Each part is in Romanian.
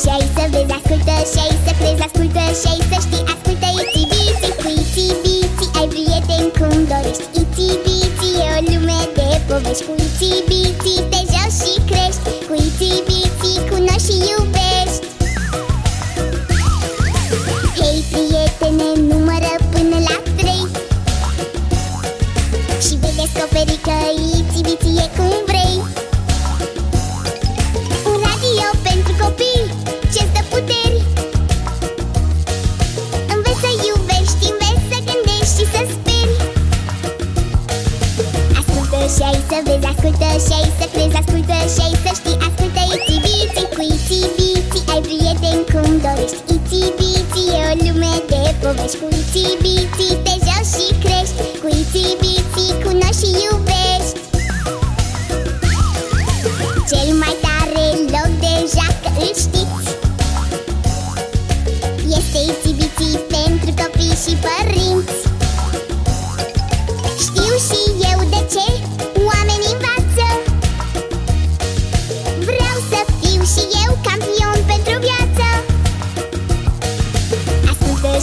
și ai să vezi, ascultă și ai să crezi Ascultă și ai să știi, ascultă iti biti Cu iti biti ai prieteni cum dorești. Iti biti e o lume de povești. Cu iti biti și ai să vezi, ascultă și ai să crezi Ascultă și ai să știi, ascultă iti biti Cu iti biti ai prieteni cum dorești Iti biti e o lume de povești Cu iti biti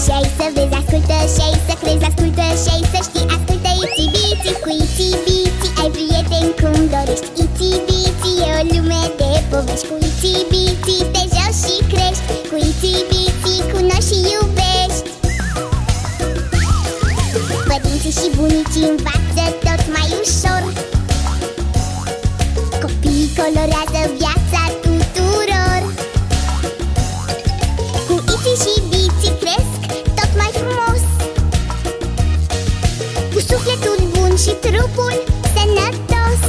și ai să vezi, ascultă și ai să crezi Ascultă și ai să știi, ascultă iti biti Cu iti biti ai prieteni cum dorești. Iti biti e o lume de povești Cu iti biti te joci și crești Cu iti biti cunoști și iubești. Părinții și bunicii învață tot trupul sănătos.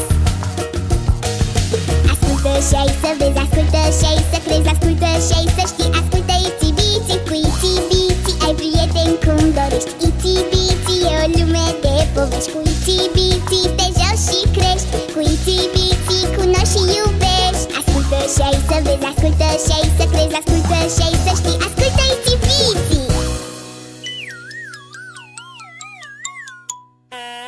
Ascultă și ai să vezi, ascultă și ai să crezi Ascultă și ai să știi, ascultă iti biti Cu iti biti ai prieteni cum dorești Iti biti e o lume de povești. Cu iti biti te joci și crești Cu iti biti cunoști și iubești. Ascultă și ai să vezi, ascultă și ai să crezi Ascultă și ai